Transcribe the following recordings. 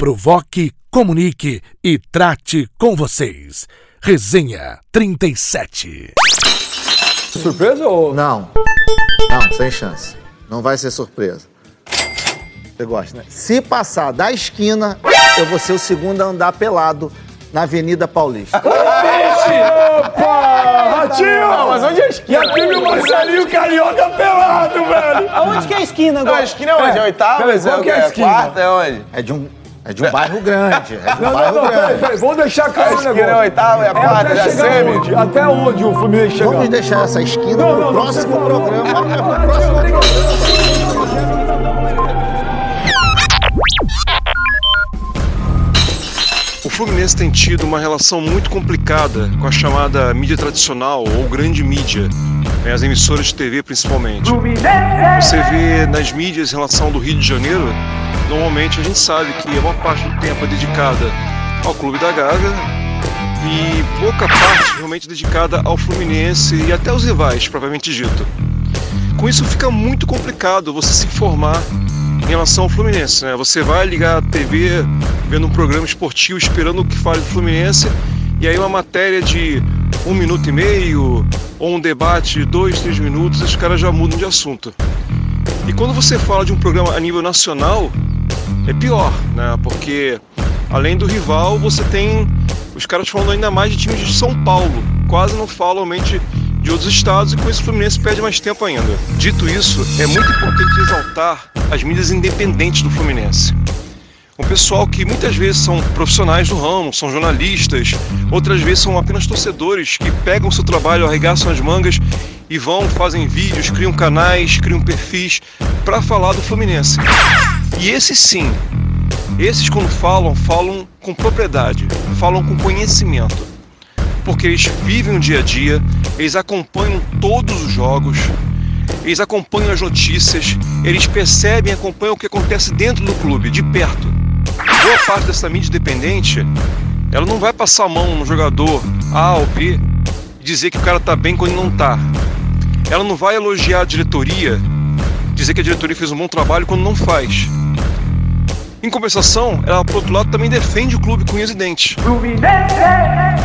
provoque, comunique e trate com vocês. Resenha 37. Surpresa ou. Não. Não, sem chance. Não vai ser surpresa. Você gosta, né? Se passar da esquina, eu vou ser o segundo a andar pelado na Avenida Paulista. Opa! Ratinho! mas onde é a esquina? Já tive o Marcelinho Carioca pelado, velho! Aonde que é a esquina Não, a agora? esquina é onde? É oitava? Peraí, qual que é a esquina? quarta? É onde? É de um, é de um bairro grande. É de um Não, não, bairro não, peraí, grande. peraí, vamos deixar A claro o esquina é a negócio. oitava, é a quarta, até é a semi. onde? Até onde o Fluminense chegar? Vamos deixar essa esquina Não, pro não, não, próximo falou. programa. É pro Ratinho, próximo. O Fluminense tem tido uma relação muito complicada com a chamada mídia tradicional ou grande mídia, né, as emissoras de TV principalmente. Você vê nas mídias em relação do Rio de Janeiro, normalmente a gente sabe que a maior parte do tempo é dedicada ao Clube da Gávea e pouca parte realmente dedicada ao Fluminense e até aos rivais, propriamente dito. Com isso fica muito complicado você se informar em relação ao Fluminense. Né? Você vai ligar a TV vendo um programa esportivo esperando que fale do Fluminense e aí uma matéria de um minuto e meio ou um debate de dois, três minutos, os caras já mudam de assunto. E quando você fala de um programa a nível nacional, é pior, né? Porque além do rival, você tem os caras falando ainda mais de times de São Paulo. Quase não falam realmente de outros estados e com isso o Fluminense perde mais tempo ainda. Dito isso, é muito importante exaltar as mídias independentes do Fluminense. Um pessoal que muitas vezes são profissionais do ramo, são jornalistas, outras vezes são apenas torcedores que pegam o seu trabalho, arregaçam as mangas e vão, fazem vídeos, criam canais, criam perfis para falar do Fluminense. E esses sim, esses quando falam, falam com propriedade, falam com conhecimento. Porque eles vivem o dia a dia, eles acompanham todos os jogos, eles acompanham as notícias, eles percebem e acompanham o que acontece dentro do clube, de perto. Boa parte dessa mídia independente, ela não vai passar a mão no jogador A ou B e dizer que o cara tá bem quando não tá. Ela não vai elogiar a diretoria, dizer que a diretoria fez um bom trabalho quando não faz. Em compensação, ela, por outro lado, também defende o clube com unhas e dentes.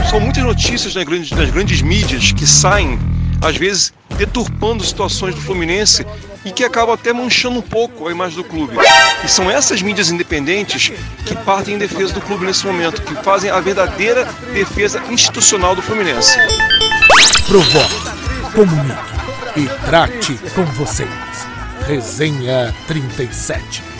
São muitas notícias nas grandes, nas grandes mídias que saem, às vezes, deturpando situações do Fluminense e que acabam até manchando um pouco a imagem do clube. E são essas mídias independentes que partem em defesa do clube nesse momento, que fazem a verdadeira defesa institucional do Fluminense. Provoque, comunique e trate com vocês. Resenha 37.